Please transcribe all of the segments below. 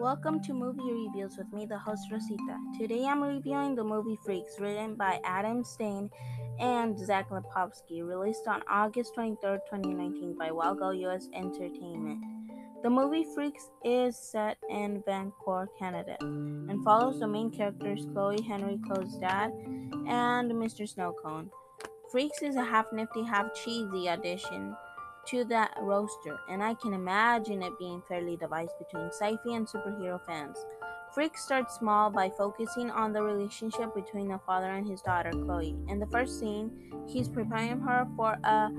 Welcome to Movie Reviews with me, the host Rosita. Today I'm reviewing the movie Freaks, written by Adam Stein and Zach Lipovsky, released on August 23, 2019 by Well Go US Entertainment. The movie Freaks is set in Vancouver, Canada, and follows the main characters Chloe Henry Chloe's dad and Mr. Snowcone. Freaks is a half nifty, half cheesy audition to that roster, and I can imagine it being fairly divided between sci-fi and superhero fans. Freak starts small by focusing on the relationship between the father and his daughter, Chloe. In the first scene, he's preparing her for a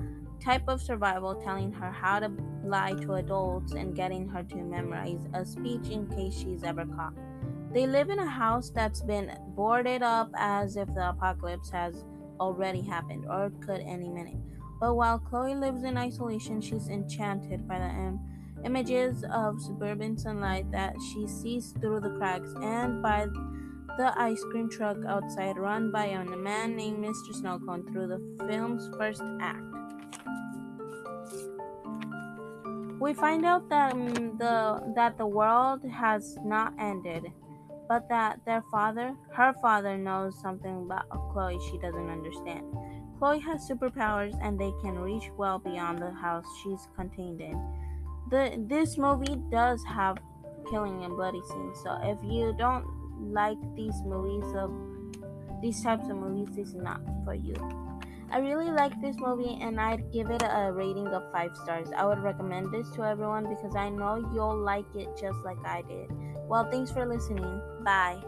type of survival, telling her how to lie to adults and getting her to memorize a speech in case she's ever caught. They live in a house that's been boarded up as if the apocalypse has already happened or could any minute. But while Chloe lives in isolation, she's enchanted by the Im- images of suburban sunlight that she sees through the cracks and by the ice cream truck outside run by a man named Mr. Snowcone through the film's first act. We find out that um, the that the world has not ended, but that their father, her father, knows something about Chloe she doesn't understand. Chloe has superpowers and they can reach well beyond the house she's contained in. The this movie does have killing and bloody scenes, so if you don't like these movies of these types of movies, this is not for you. I really like this movie and I'd give it a rating of 5 stars. I would recommend this to everyone because I know you'll like it just like I did. Well, thanks for listening. Bye.